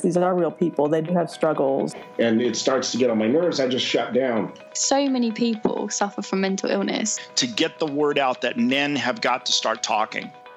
These are real people. They do have struggles. And it starts to get on my nerves. I just shut down. So many people suffer from mental illness. To get the word out that men have got to start talking.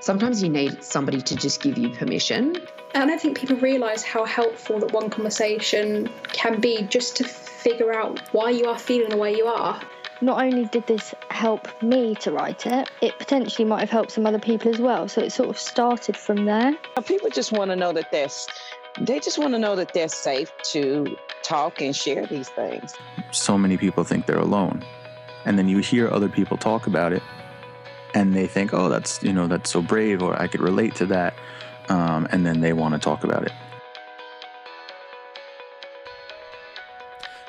Sometimes you need somebody to just give you permission. And I don't think people realise how helpful that one conversation can be just to figure out why you are feeling the way you are. Not only did this help me to write it, it potentially might have helped some other people as well. So it sort of started from there. People just want to know that they're, they just want to know that they're safe to talk and share these things. So many people think they're alone. And then you hear other people talk about it and they think, oh, that's, you know, that's so brave or I could relate to that. Um, and then they want to talk about it.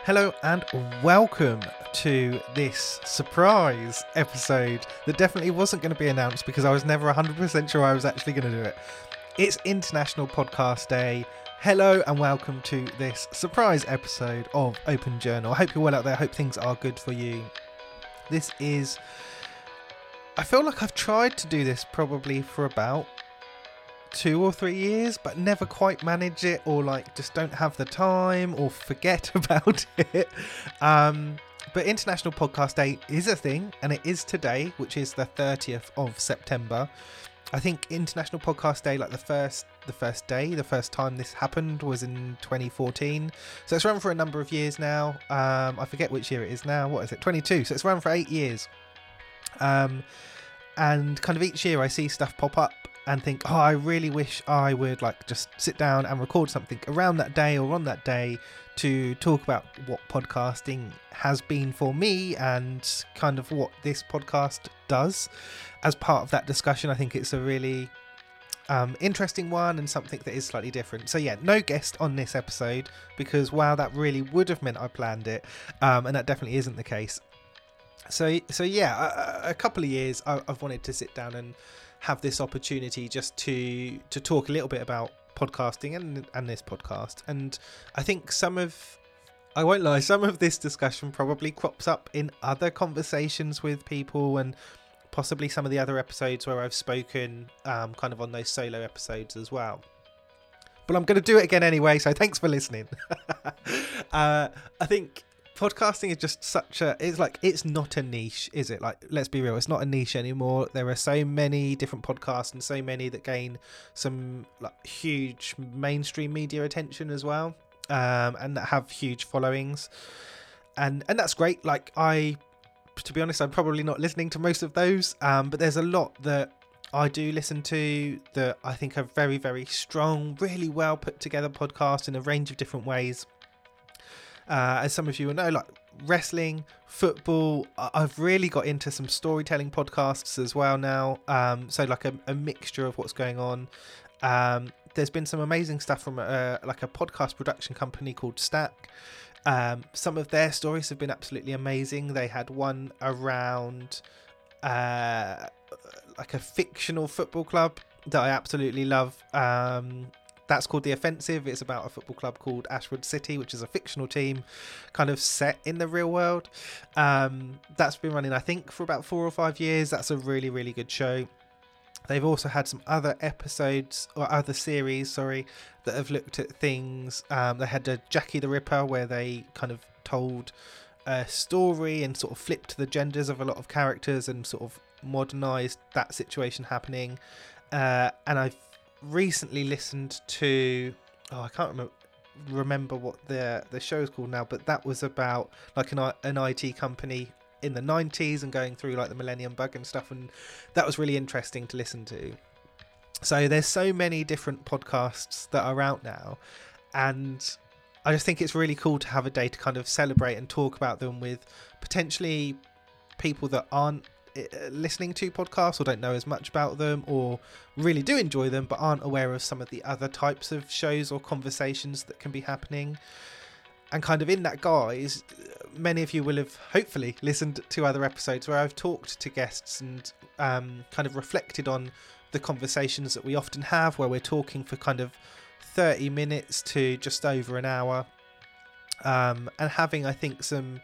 Hello and welcome to this surprise episode that definitely wasn't going to be announced because I was never 100% sure I was actually going to do it. It's International Podcast Day. Hello and welcome to this surprise episode of Open Journal. I hope you're well out there. I hope things are good for you. This is. I feel like I've tried to do this probably for about two or three years, but never quite manage it, or like just don't have the time, or forget about it. Um, but International Podcast Day is a thing, and it is today, which is the 30th of September. I think International Podcast Day, like the first the first day, the first time this happened was in 2014. So it's run for a number of years now. Um, I forget which year it is now. What is it? 22. So it's run for eight years. Um, and kind of each year I see stuff pop up and think, oh, I really wish I would like just sit down and record something around that day or on that day to talk about what podcasting has been for me and kind of what this podcast does. As part of that discussion, I think it's a really um, interesting one and something that is slightly different. So yeah, no guest on this episode because wow, that really would have meant I planned it, um, and that definitely isn't the case. So so yeah, a, a couple of years I, I've wanted to sit down and have this opportunity just to to talk a little bit about podcasting and and this podcast. And I think some of I won't lie, some of this discussion probably crops up in other conversations with people and possibly some of the other episodes where I've spoken um, kind of on those solo episodes as well. But I'm going to do it again anyway, so thanks for listening. uh, I think podcasting is just such a it's like it's not a niche is it? Like let's be real it's not a niche anymore. There are so many different podcasts and so many that gain some like huge mainstream media attention as well um, and that have huge followings. And and that's great. Like i to be honest i'm probably not listening to most of those um, but there's a lot that I do listen to that I think are very, very strong, really well put together podcasts in a range of different ways uh, as some of you will know, like wrestling, football. I've really got into some storytelling podcasts as well now. Um, so like a, a, mixture of what's going on. Um, there's been some amazing stuff from a, uh, like a podcast production company called Stak. Um, some of their stories have been absolutely amazing. They had one around uh, like a fictional football club that I absolutely love. Um, that's called The Offensive. It's about a football club called Ashwood City, which is a fictional team kind of set in the real world. Um, that's been running, I think, for about four or five years. That's a really, really good show. They've also had some other episodes or other series, sorry, that have looked at things. Um, they had a Jackie the Ripper where they kind of told a story and sort of flipped the genders of a lot of characters and sort of modernized that situation happening. Uh, and I've recently listened to oh I can't remember remember what the the show is called now, but that was about like an an IT company in the 90s and going through like the Millennium Bug and stuff, and that was really interesting to listen to. So there's so many different podcasts that are out now, and I just think it's really cool to have a day to kind of celebrate and talk about them with potentially people that aren't listening to podcasts or don't know as much about them or really do enjoy them but aren't aware of some of the other types of shows or conversations that can be happening. And kind of in that guise many of you will have hopefully listened to other episodes where I've talked to guests and um, kind of reflected on the conversations that we often have, where we're talking for kind of 30 minutes to just over an hour, um, and having, I think, some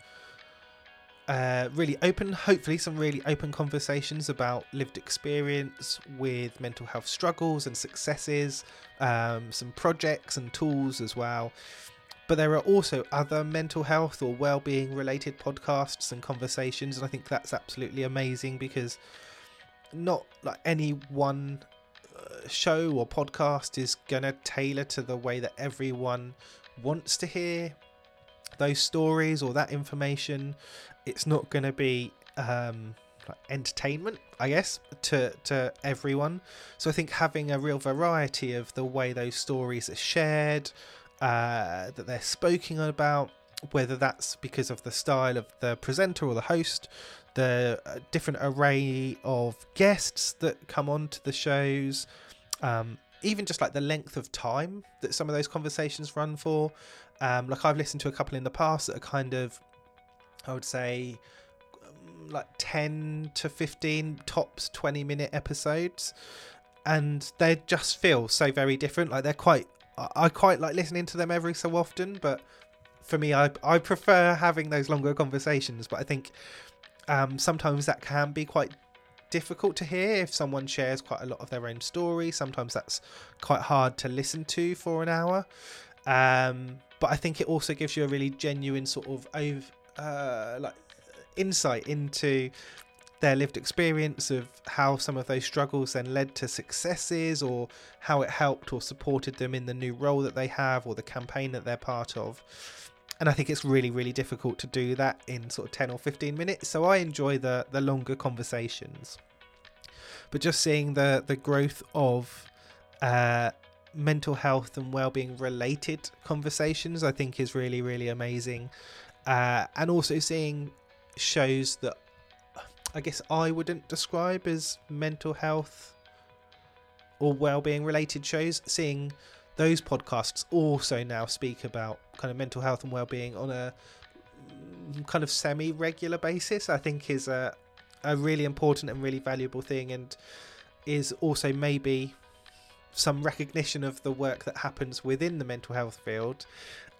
uh, really open, hopefully, some really open conversations about lived experience with mental health struggles and successes, um, some projects and tools as well. But there are also other mental health or well-being related podcasts and conversations, and I think that's absolutely amazing because not like any one uh, show or podcast is gonna tailor to the way that everyone wants to hear those stories or that information. It's not gonna be um, like entertainment, I guess, to to everyone. So I think having a real variety of the way those stories are shared, uh, that they're spoken about, whether that's because of the style of the presenter or the host, the uh, different array of guests that come on to the shows, um, even just like the length of time that some of those conversations run for. Um, like I've listened to a couple in the past that are kind of, I would say, um, like 10 to 15 tops 20 minute episodes and they just feel so very different like they're quite I quite like listening to them every so often, but for me, I I prefer having those longer conversations. But I think um, sometimes that can be quite difficult to hear if someone shares quite a lot of their own story. Sometimes that's quite hard to listen to for an hour. Um, but I think it also gives you a really genuine sort of uh, like insight into their lived experience of how some of those struggles then led to successes or how it helped or supported them in the new role that they have or the campaign that they're part of. And I think it's really, really difficult to do that in sort of 10 or 15 minutes. So I enjoy the, the longer conversations. But just seeing the, the growth of uh, mental health and well-being related conversations, I think is really, really amazing. Uh, and also seeing shows that I guess I wouldn't describe as mental health or well-being related shows. Seeing those podcasts also now speak about kind of mental health and well-being on a kind of semi-regular basis, I think is a a really important and really valuable thing, and is also maybe some recognition of the work that happens within the mental health field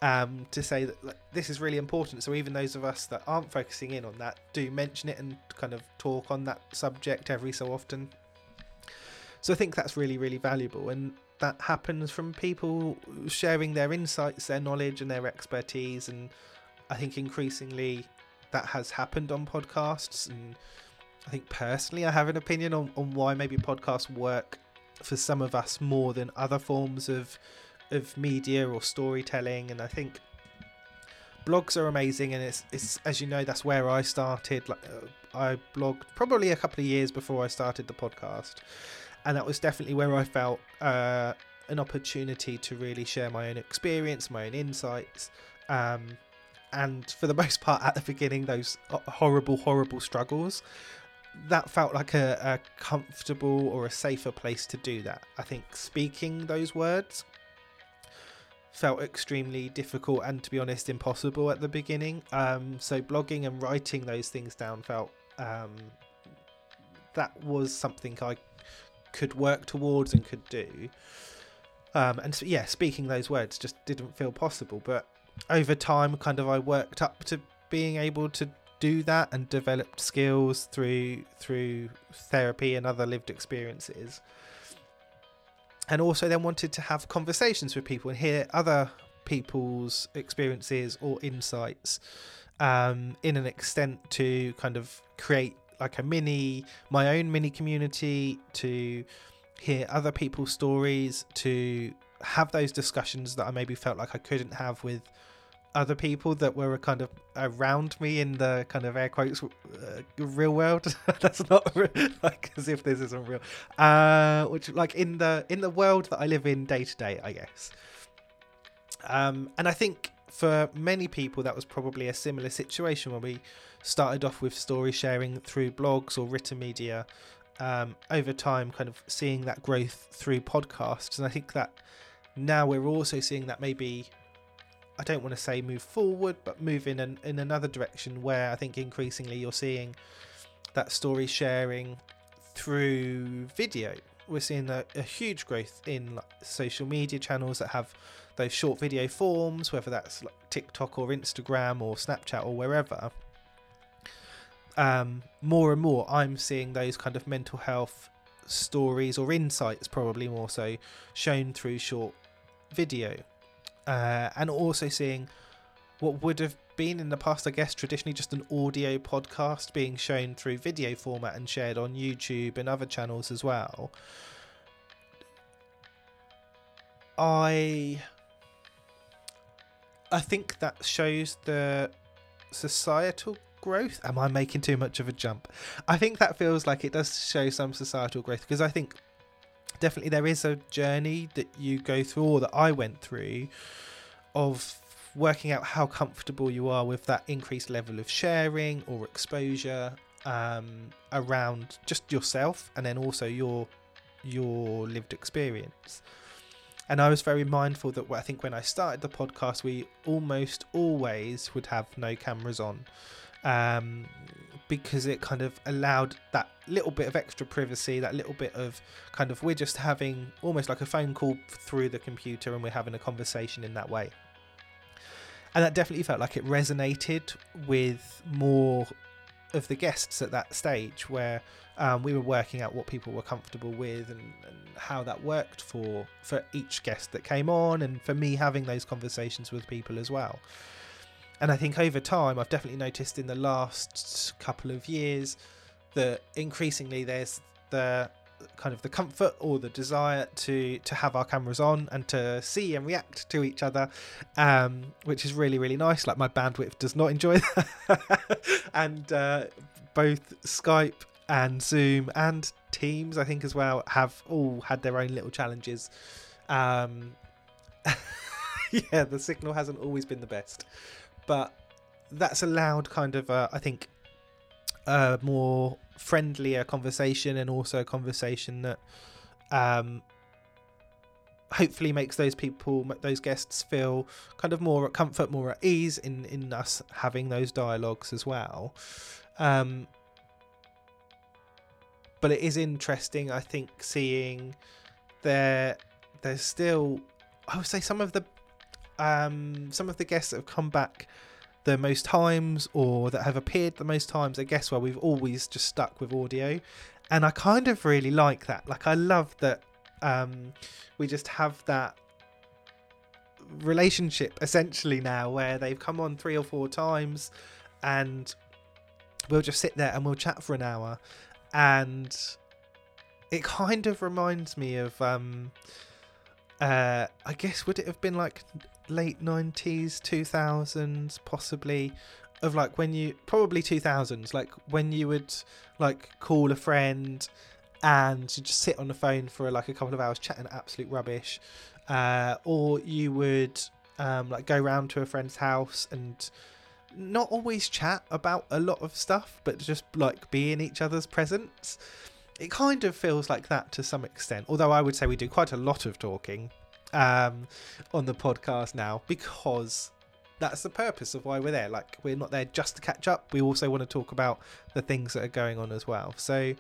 um, to say that like, this is really important. So even those of us that aren't focusing in on that do mention it and kind of talk on that subject every so often. So I think that's really, really valuable. And that happens from people sharing their insights, their knowledge, and their expertise. And I think increasingly that has happened on podcasts. And I think personally, I have an opinion on, on why maybe podcasts work for some of us more than other forms of of media or storytelling and I think blogs are amazing and it's it's as you know that's where I started like uh, I blogged probably a couple of years before I started the podcast and that was definitely where I felt uh, an opportunity to really share my own experience my own insights um, and for the most part at the beginning those horrible horrible struggles that felt like a, a comfortable or a safer place to do that. I think speaking those words felt extremely difficult and to be honest impossible at the beginning. Um, so blogging and writing those things down felt um, that was something i could work towards and could do. Um, and yeah speaking those words just didn't feel possible but over time kind of i worked up to being able to do that and developed skills through through therapy and other lived experiences and also then wanted to have conversations with people and hear other people's experiences or insights um, in an extent to kind of create like a mini my own mini community to hear other people's stories to have those discussions that I maybe felt like I couldn't have with other people that were kind of around me in the kind of air quotes uh, real world. That's not like as if this isn't real. Uh which like in the in the world that i live in day to day i guess. Um and i think for many people that was probably a similar situation when we started off with story sharing through blogs or written media um over time kind of seeing that growth through podcasts. And i think that now we're also seeing that maybe I don't want to say move forward, but move in an, in another direction where I think increasingly you're seeing that story sharing through video. We're seeing a, a huge growth in like, social media channels that have those short video forms, whether that's like TikTok or Instagram or Snapchat or wherever. Um, more and more, I'm seeing those kind of mental health stories or insights, probably more so, shown through short video, uh, and also seeing what would have been in the past, I guess, traditionally just an audio podcast being shown through video format and shared on YouTube and other channels as well. I I think that shows the societal growth. Am I making too much of a jump? I think that feels like it does show some societal growth because I think definitely there is a journey that you go through or that I went through of working out how comfortable you are with that increased level of sharing or exposure um, around just yourself and then also your your lived experience. And I was very mindful that I think when I started the podcast, we almost always would have no cameras on um, because it kind of allowed that little bit of extra privacy, that little bit of kind of we're just having almost like a phone call through the computer and we're having a conversation in that way. And that definitely felt like it resonated with more of the guests at that stage where um, we were working out what people were comfortable with and, and, how that worked for for each guest that came on and for me having those conversations with people as well and i think over time i've definitely noticed in the last couple of years that increasingly there's the kind of the comfort or the desire to to have our cameras on and to see and react to each other um, which is really really nice. Like my bandwidth does not enjoy that. And uh, both skype and Zoom and Teams, I think as well, have all had their own little challenges. Um, yeah, the signal hasn't always been the best, but that's allowed kind of, uh, I think, a more friendlier conversation and also a conversation that um, hopefully makes those people, those guests feel kind of more at comfort, more at ease in, in us having those dialogues as well. Um, but it is interesting, I think, seeing there there's still I would say some of the um some of the guests that have come back the most times or that have appeared the most times, I guess where we've always just stuck with audio. And I kind of really like that. Like I love that um we just have that relationship essentially now where they've come on three or four times and we'll just sit there and we'll chat for an hour and it kind of reminds me of um uh i guess would it have been like late 90s 2000s possibly of like when you probably 2000s like when you would like call a friend and you just sit on the phone for like a couple of hours chatting absolute rubbish uh or you would um like go round to a friend's house and not always chat about a lot of stuff, but just like be in each other's presence. It kind of feels like that to some extent, although I would say we do quite a lot of talking um, on the podcast now because that's the purpose of why we're there. Like, we're not there just to catch up, we also want to talk about the things that are going on as well. So,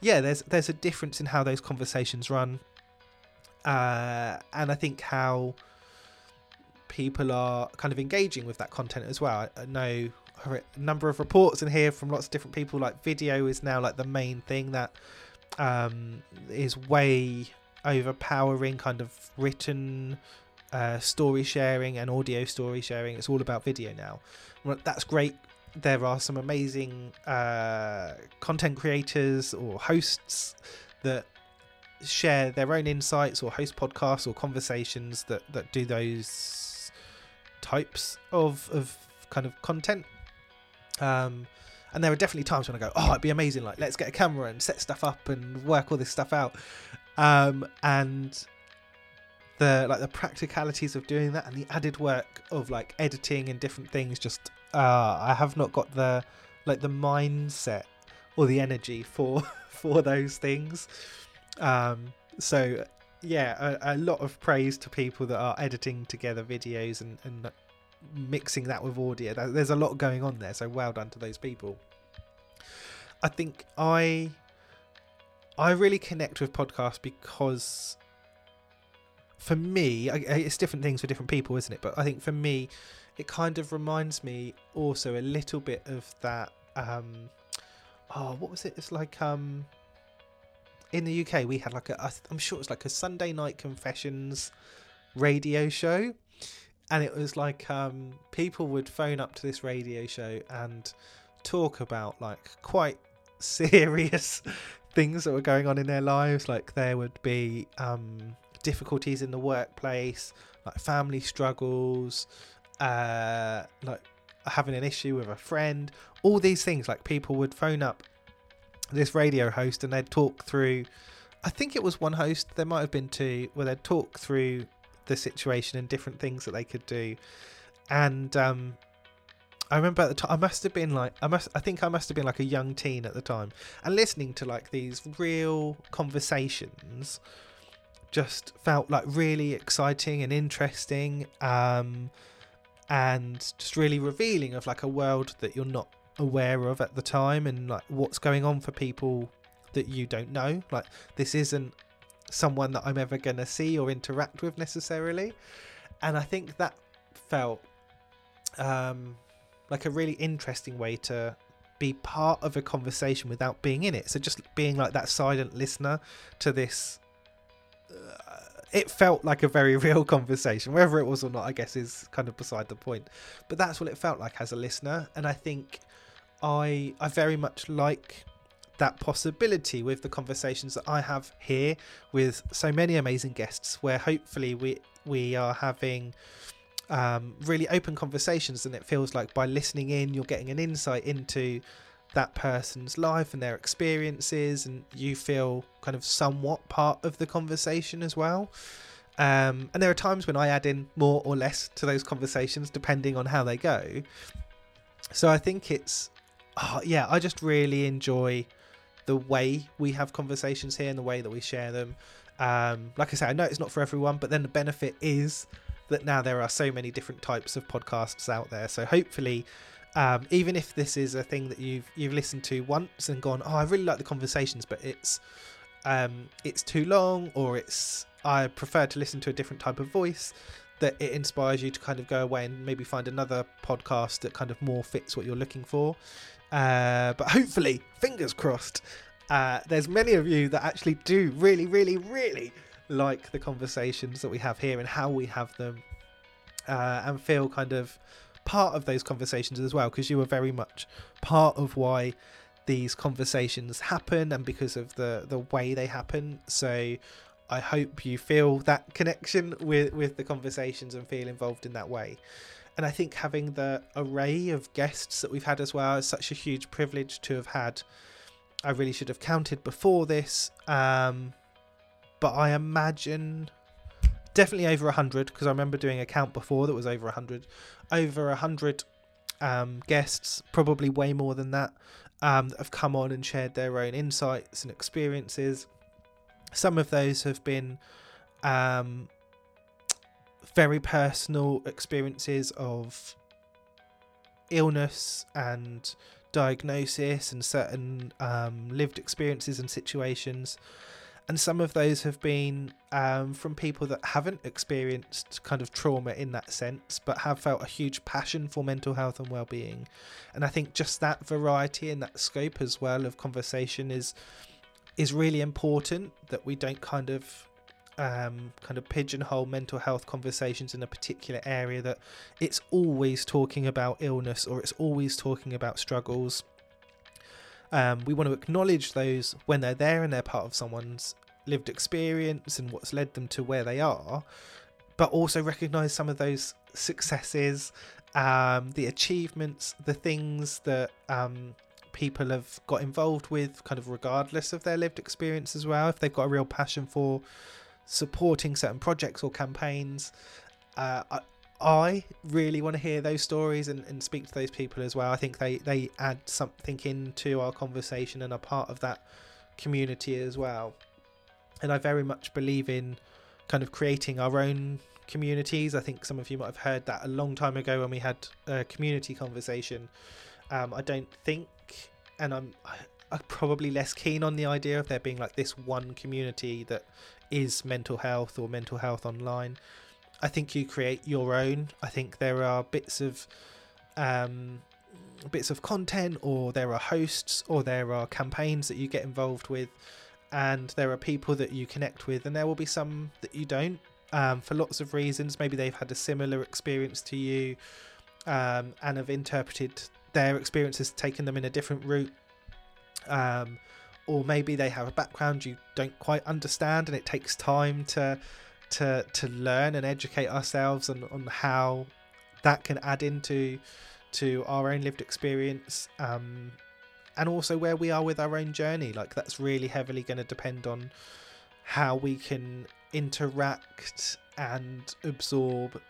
yeah, there's there's a difference in how those conversations run, uh, and I think how people are kind of engaging with that content as well. I know a number of reports in here from lots of different people. Like video is now like the main thing that um, is way overpowering kind of written uh, story sharing and audio story sharing. It's all about video now. Well, that's great. There are some amazing uh, content creators or hosts that share their own insights or host podcasts or conversations that, that do those types of of kind of content. Um, and there are definitely times when I go, oh, it'd be amazing. Like, let's get a camera and set stuff up and work all this stuff out. Um, and the like the practicalities of doing that and the added work of like editing and different things. Just uh, I have not got the like the mindset or the energy for for those things. Um, so yeah, a, a, lot of praise to people that are editing together videos and, and mixing that with audio. There's a lot going on there, so well done to those people. I think I I really connect with podcasts because for me, it's different things for different people, isn't it? But I think for me, it kind of reminds me also a little bit of that. Um, oh, what was it? It's like um, in the UK we had like a I'm sure it's like a Sunday night confessions radio show, and it was like um, people would phone up to this radio show and talk about like quite serious things that were going on in their lives. Like there would be um, difficulties in the workplace, like family struggles, uh, like having an issue with a friend. All these things, like people would phone up this radio host and they'd talk through. I think it was one host. There might have been two where they'd talk through the situation and different things that they could do. And um, I remember at the time, I must have been like, I must, I think I must have been like a young teen at the time, and listening to like these real conversations just felt like really exciting and interesting, um, and just really revealing of like a world that you're not aware of at the time, and like what's going on for people that you don't know. Like this isn't someone that I'm ever going to see or interact with necessarily. And I think that felt um, like a really interesting way to be part of a conversation without being in it. So just being like that silent listener to this. Uh, it felt like a very real conversation. Whether it was or not, I guess, is kind of beside the point. But that's what it felt like as a listener. And I think I I very much like that possibility with the conversations that I have here with so many amazing guests, where hopefully we we are having um, really open conversations, and it feels like by listening in, you're getting an insight into that person's life and their experiences, and you feel kind of somewhat part of the conversation as well. Um, and there are times when I add in more or less to those conversations depending on how they go. So I think it's, oh, yeah, I just really enjoy the way we have conversations here and the way that we share them. Um, like I say, I know it's not for everyone, but then the benefit is that now there are so many different types of podcasts out there. So hopefully, um, even if this is a thing that you've you've listened to once and gone, oh, I really like the conversations, but it's um, it's too long, or it's I prefer to listen to a different type of voice. That it inspires you to kind of go away and maybe find another podcast that kind of more fits what you're looking for. Uh, but hopefully, fingers crossed, uh, there's many of you that actually do really, really, really like the conversations that we have here and how we have them, uh, and feel kind of part of those conversations as well, because you are very much part of why these conversations happen and because of the the way they happen. So. I hope you feel that connection with, with the conversations and feel involved in that way. And I think having the array of guests that we've had as well is such a huge privilege to have had. I really should have counted before this, um, but I imagine definitely over 100 because I remember doing a count before that was over 100. Over 100 um, guests, probably way more than that, um, that have come on and shared their own insights and experiences. Some of those have been um, very personal experiences of illness and diagnosis and certain um, lived experiences and situations. And some of those have been um, from people that haven't experienced kind of trauma in that sense, but have felt a huge passion for mental health and well-being. And I think just that variety and that scope as well of conversation is is really important. That we don't kind of um, kind of pigeonhole mental health conversations in a particular area that it's always talking about illness or it's always talking about struggles. Um, we want to acknowledge those when they're there and they're part of someone's lived experience and what's led them to where they are, but also recognize some of those successes, um, the achievements, the things that um, people have got involved with, kind of regardless of their lived experience as well. If they've got a real passion for supporting certain projects or campaigns. Uh, I, I really want to hear those stories and, and speak to those people as well. I think they, they add something into our conversation and are part of that community as well. And I very much believe in kind of creating our own communities. I think some of you might have heard that a long time ago when we had a community conversation. Um, I don't think, and I'm, I'm probably less keen on the idea of there being like this one community that is mental health or mental health online. I think you create your own. I think there are bits of um, bits of content, or there are hosts, or there are campaigns that you get involved with, and there are people that you connect with, and there will be some that you don't um, for lots of reasons. Maybe they've had a similar experience to you um, and have interpreted their experiences, taken them in a different route. Um, or maybe they have a background you don't quite understand, and it takes time to to to learn and educate ourselves on, on how that can add into to our own lived experience um, and also where we are with our own journey. Like that's really heavily going to depend on how we can interact and absorb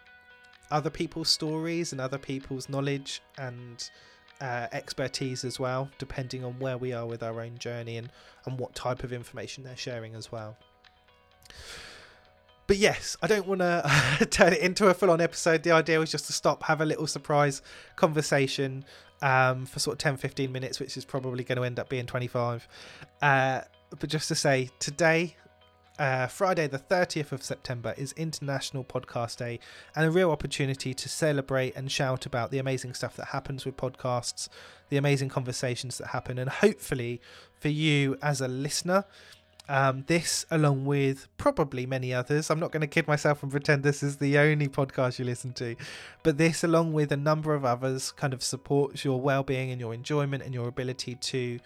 other people's stories and other people's knowledge and uh, expertise as well, depending on where we are with our own journey and, and what type of information they're sharing as well. But yes, I don't want to turn it into a full on episode. The idea was just to stop, have a little surprise conversation um, for sort of 10 15 minutes, which is probably going to end up being 25. Uh, but just to say, today uh, Friday, the 30th of September, is International Podcast Day and a real opportunity to celebrate and shout about the amazing stuff that happens with podcasts, the amazing conversations that happen, and hopefully for you as a listener. Um, this, along with probably many others, I'm not going to kid myself and pretend this is the only podcast you listen to, but this, along with a number of others, kind of supports your well being and your enjoyment and your ability to,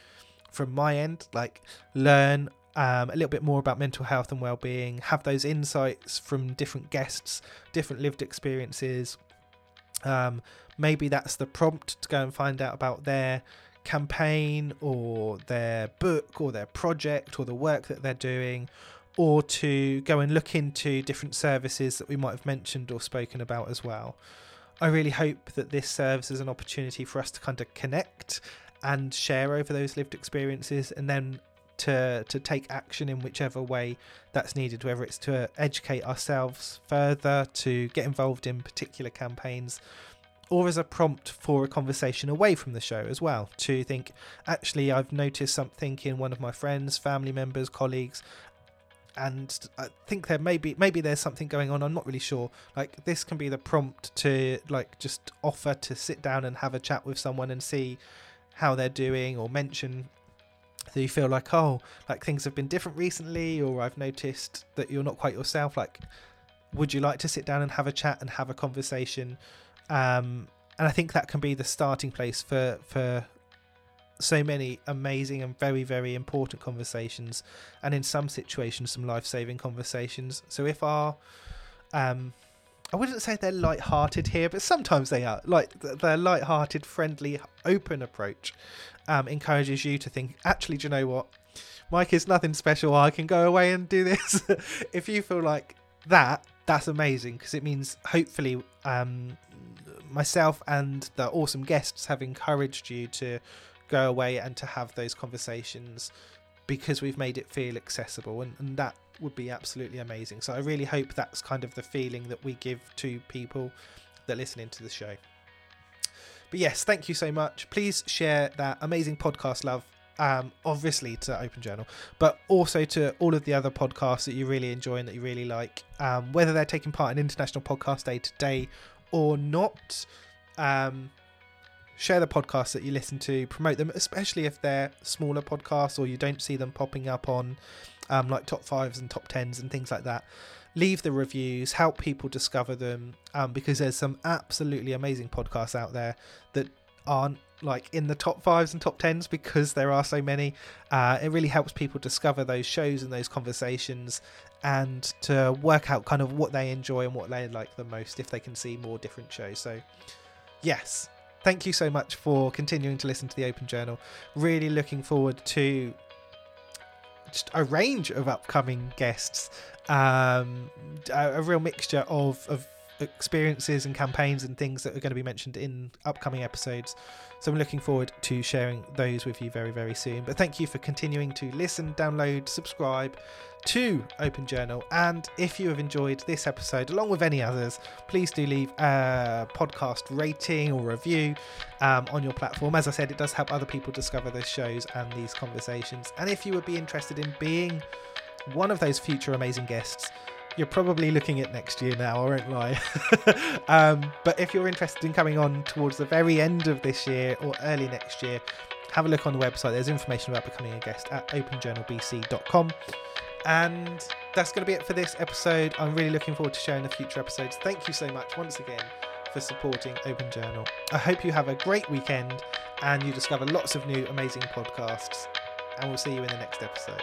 from my end, like learn um, a little bit more about mental health and well-being have those insights from different guests different lived experiences. Um, maybe that's the prompt to go and find out about their campaign or their book or their project or the work that they're doing or to go and look into different services that we might have mentioned or spoken about as well. I really hope that this serves as an opportunity for us to kind of connect and share over those lived experiences and then to to take action in whichever way that's needed, whether it's to educate ourselves further, to get involved in particular campaigns, or as a prompt for a conversation away from the show as well. To think, actually, I've noticed something in one of my friends, family members, colleagues. And I think there maybe maybe there's something going on. I'm not really sure. Like this can be the prompt to like just offer to sit down and have a chat with someone and see how they're doing, or mention that you feel like oh like things have been different recently or i've noticed that you're not quite yourself like would you like to sit down and have a chat and have a conversation um, and i think that can be the starting place for for so many amazing and very very important conversations and in some situations some life-saving conversations so if our um, I wouldn't say they're light-hearted here, but sometimes they are. Like their light-hearted, friendly, open approach um, encourages you to think, actually, do you know what? Mike is nothing special. I can go away and do this. if you feel like that, that's amazing because it means hopefully um, myself and the awesome guests have encouraged you to go away and to have those conversations because we've made it feel accessible and, and that would be absolutely amazing. So I really hope that's kind of the feeling that we give to people that listen into the show. But yes, thank you so much. Please share that amazing podcast love, um, obviously to Open Journal, but also to all of the other podcasts that you really enjoy and that you really like, um, whether they're taking part in International Podcast Day today or not. Um, share the podcasts that you listen to, promote them, especially if they're smaller podcasts or you don't see them popping up on um, like top fives and top tens and things like that. Leave the reviews, help people discover them, um, because there's some absolutely amazing podcasts out there that aren't like in the top fives and top tens because there are so many. Uh, it really helps people discover those shows and those conversations and to work out kind of what they enjoy and what they like the most if they can see more different shows. So, yes, thank you so much for continuing to listen to the Open Journal. Really looking forward to just a range of upcoming guests, um, a, a, real mixture of, of experiences and campaigns and things that are going to be mentioned in upcoming episodes. So I'm looking forward to sharing those with you very, very soon. But thank you for continuing to listen, download, subscribe to Open Journal. And if you have enjoyed this episode, along with any others, please do leave a podcast rating or review um, on your platform. As I said, it does help other people discover the shows and these conversations. And if you would be interested in being one of those future amazing guests, you're probably looking at next year now, I won't lie. um, but if you're interested in coming on towards the very end of this year or early next year, have a look on the website. There's information about becoming a guest at openjournalbc.com. And that's going to be it for this episode. I'm really looking forward to sharing the future episodes. Thank you so much once again for supporting Open Journal. I hope you have a great weekend and you discover lots of new amazing podcasts. And we'll see you in the next episode.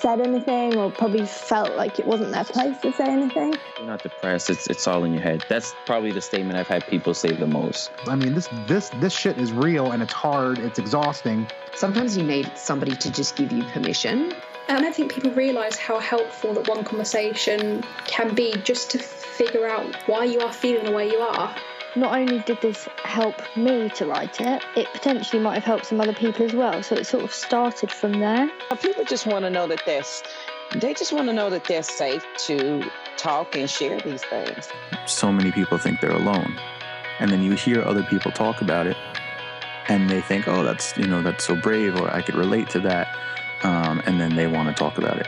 said anything or probably felt like it wasn't their place to say anything. You're not depressed. It's it's all in your head. That's probably the statement I've had people say the most. I mean, this this this shit is real and it's hard. It's exhausting. Sometimes you need somebody to just give you permission. And I don't think people realise how helpful that one conversation can be just to figure out why you are feeling the way you are. Not only did this help me to write it, it potentially might have helped some other people as well. So it sort of started from there. People just want to know that they're, they just want to know that they're safe to talk and share these things. So many people think they're alone. And then you hear other people talk about it and they think, oh, that's, you know, that's so brave or I could relate to that. Um, and then they want to talk about it.